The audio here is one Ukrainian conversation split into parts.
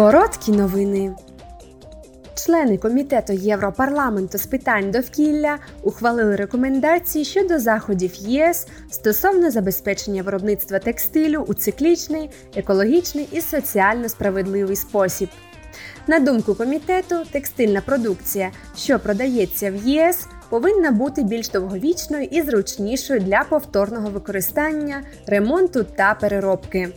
Короткі новини. Члени комітету Європарламенту з питань довкілля ухвалили рекомендації щодо заходів ЄС стосовно забезпечення виробництва текстилю у циклічний, екологічний і соціально справедливий спосіб. На думку комітету, текстильна продукція, що продається в ЄС, повинна бути більш довговічною і зручнішою для повторного використання, ремонту та переробки.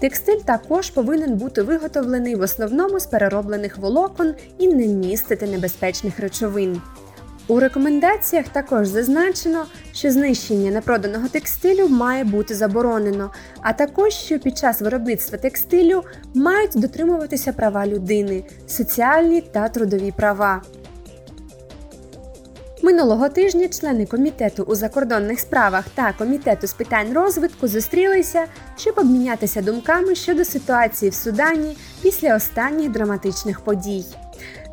Текстиль також повинен бути виготовлений в основному з перероблених волокон і не містити небезпечних речовин. У рекомендаціях також зазначено, що знищення непроданого текстилю має бути заборонено, а також що під час виробництва текстилю мають дотримуватися права людини, соціальні та трудові права. Минулого тижня члени комітету у закордонних справах та комітету з питань розвитку зустрілися, щоб обмінятися думками щодо ситуації в Судані після останніх драматичних подій.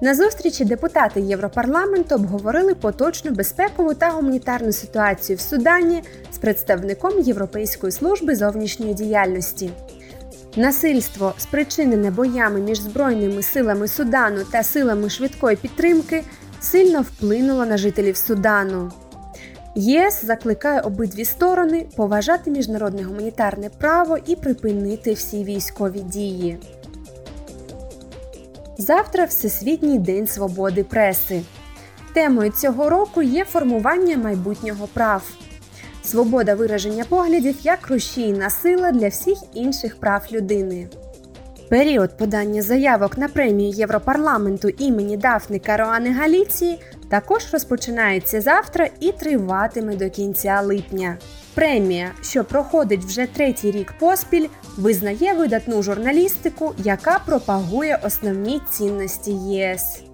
На зустрічі депутати Європарламенту обговорили поточну безпекову та гуманітарну ситуацію в Судані з представником Європейської служби зовнішньої діяльності. Насильство, спричинене боями між Збройними силами Судану та силами швидкої підтримки, сильно вплинуло на жителів Судану. ЄС закликає обидві сторони поважати міжнародне гуманітарне право і припинити всі військові дії. Завтра Всесвітній день свободи преси. Темою цього року є формування майбутнього прав. Свобода вираження поглядів як рушійна сила для всіх інших прав людини. Період подання заявок на премію Європарламенту імені Дафни Кароани Галіції також розпочинається завтра і триватиме до кінця липня. Премія, що проходить вже третій рік поспіль, визнає видатну журналістику, яка пропагує основні цінності ЄС.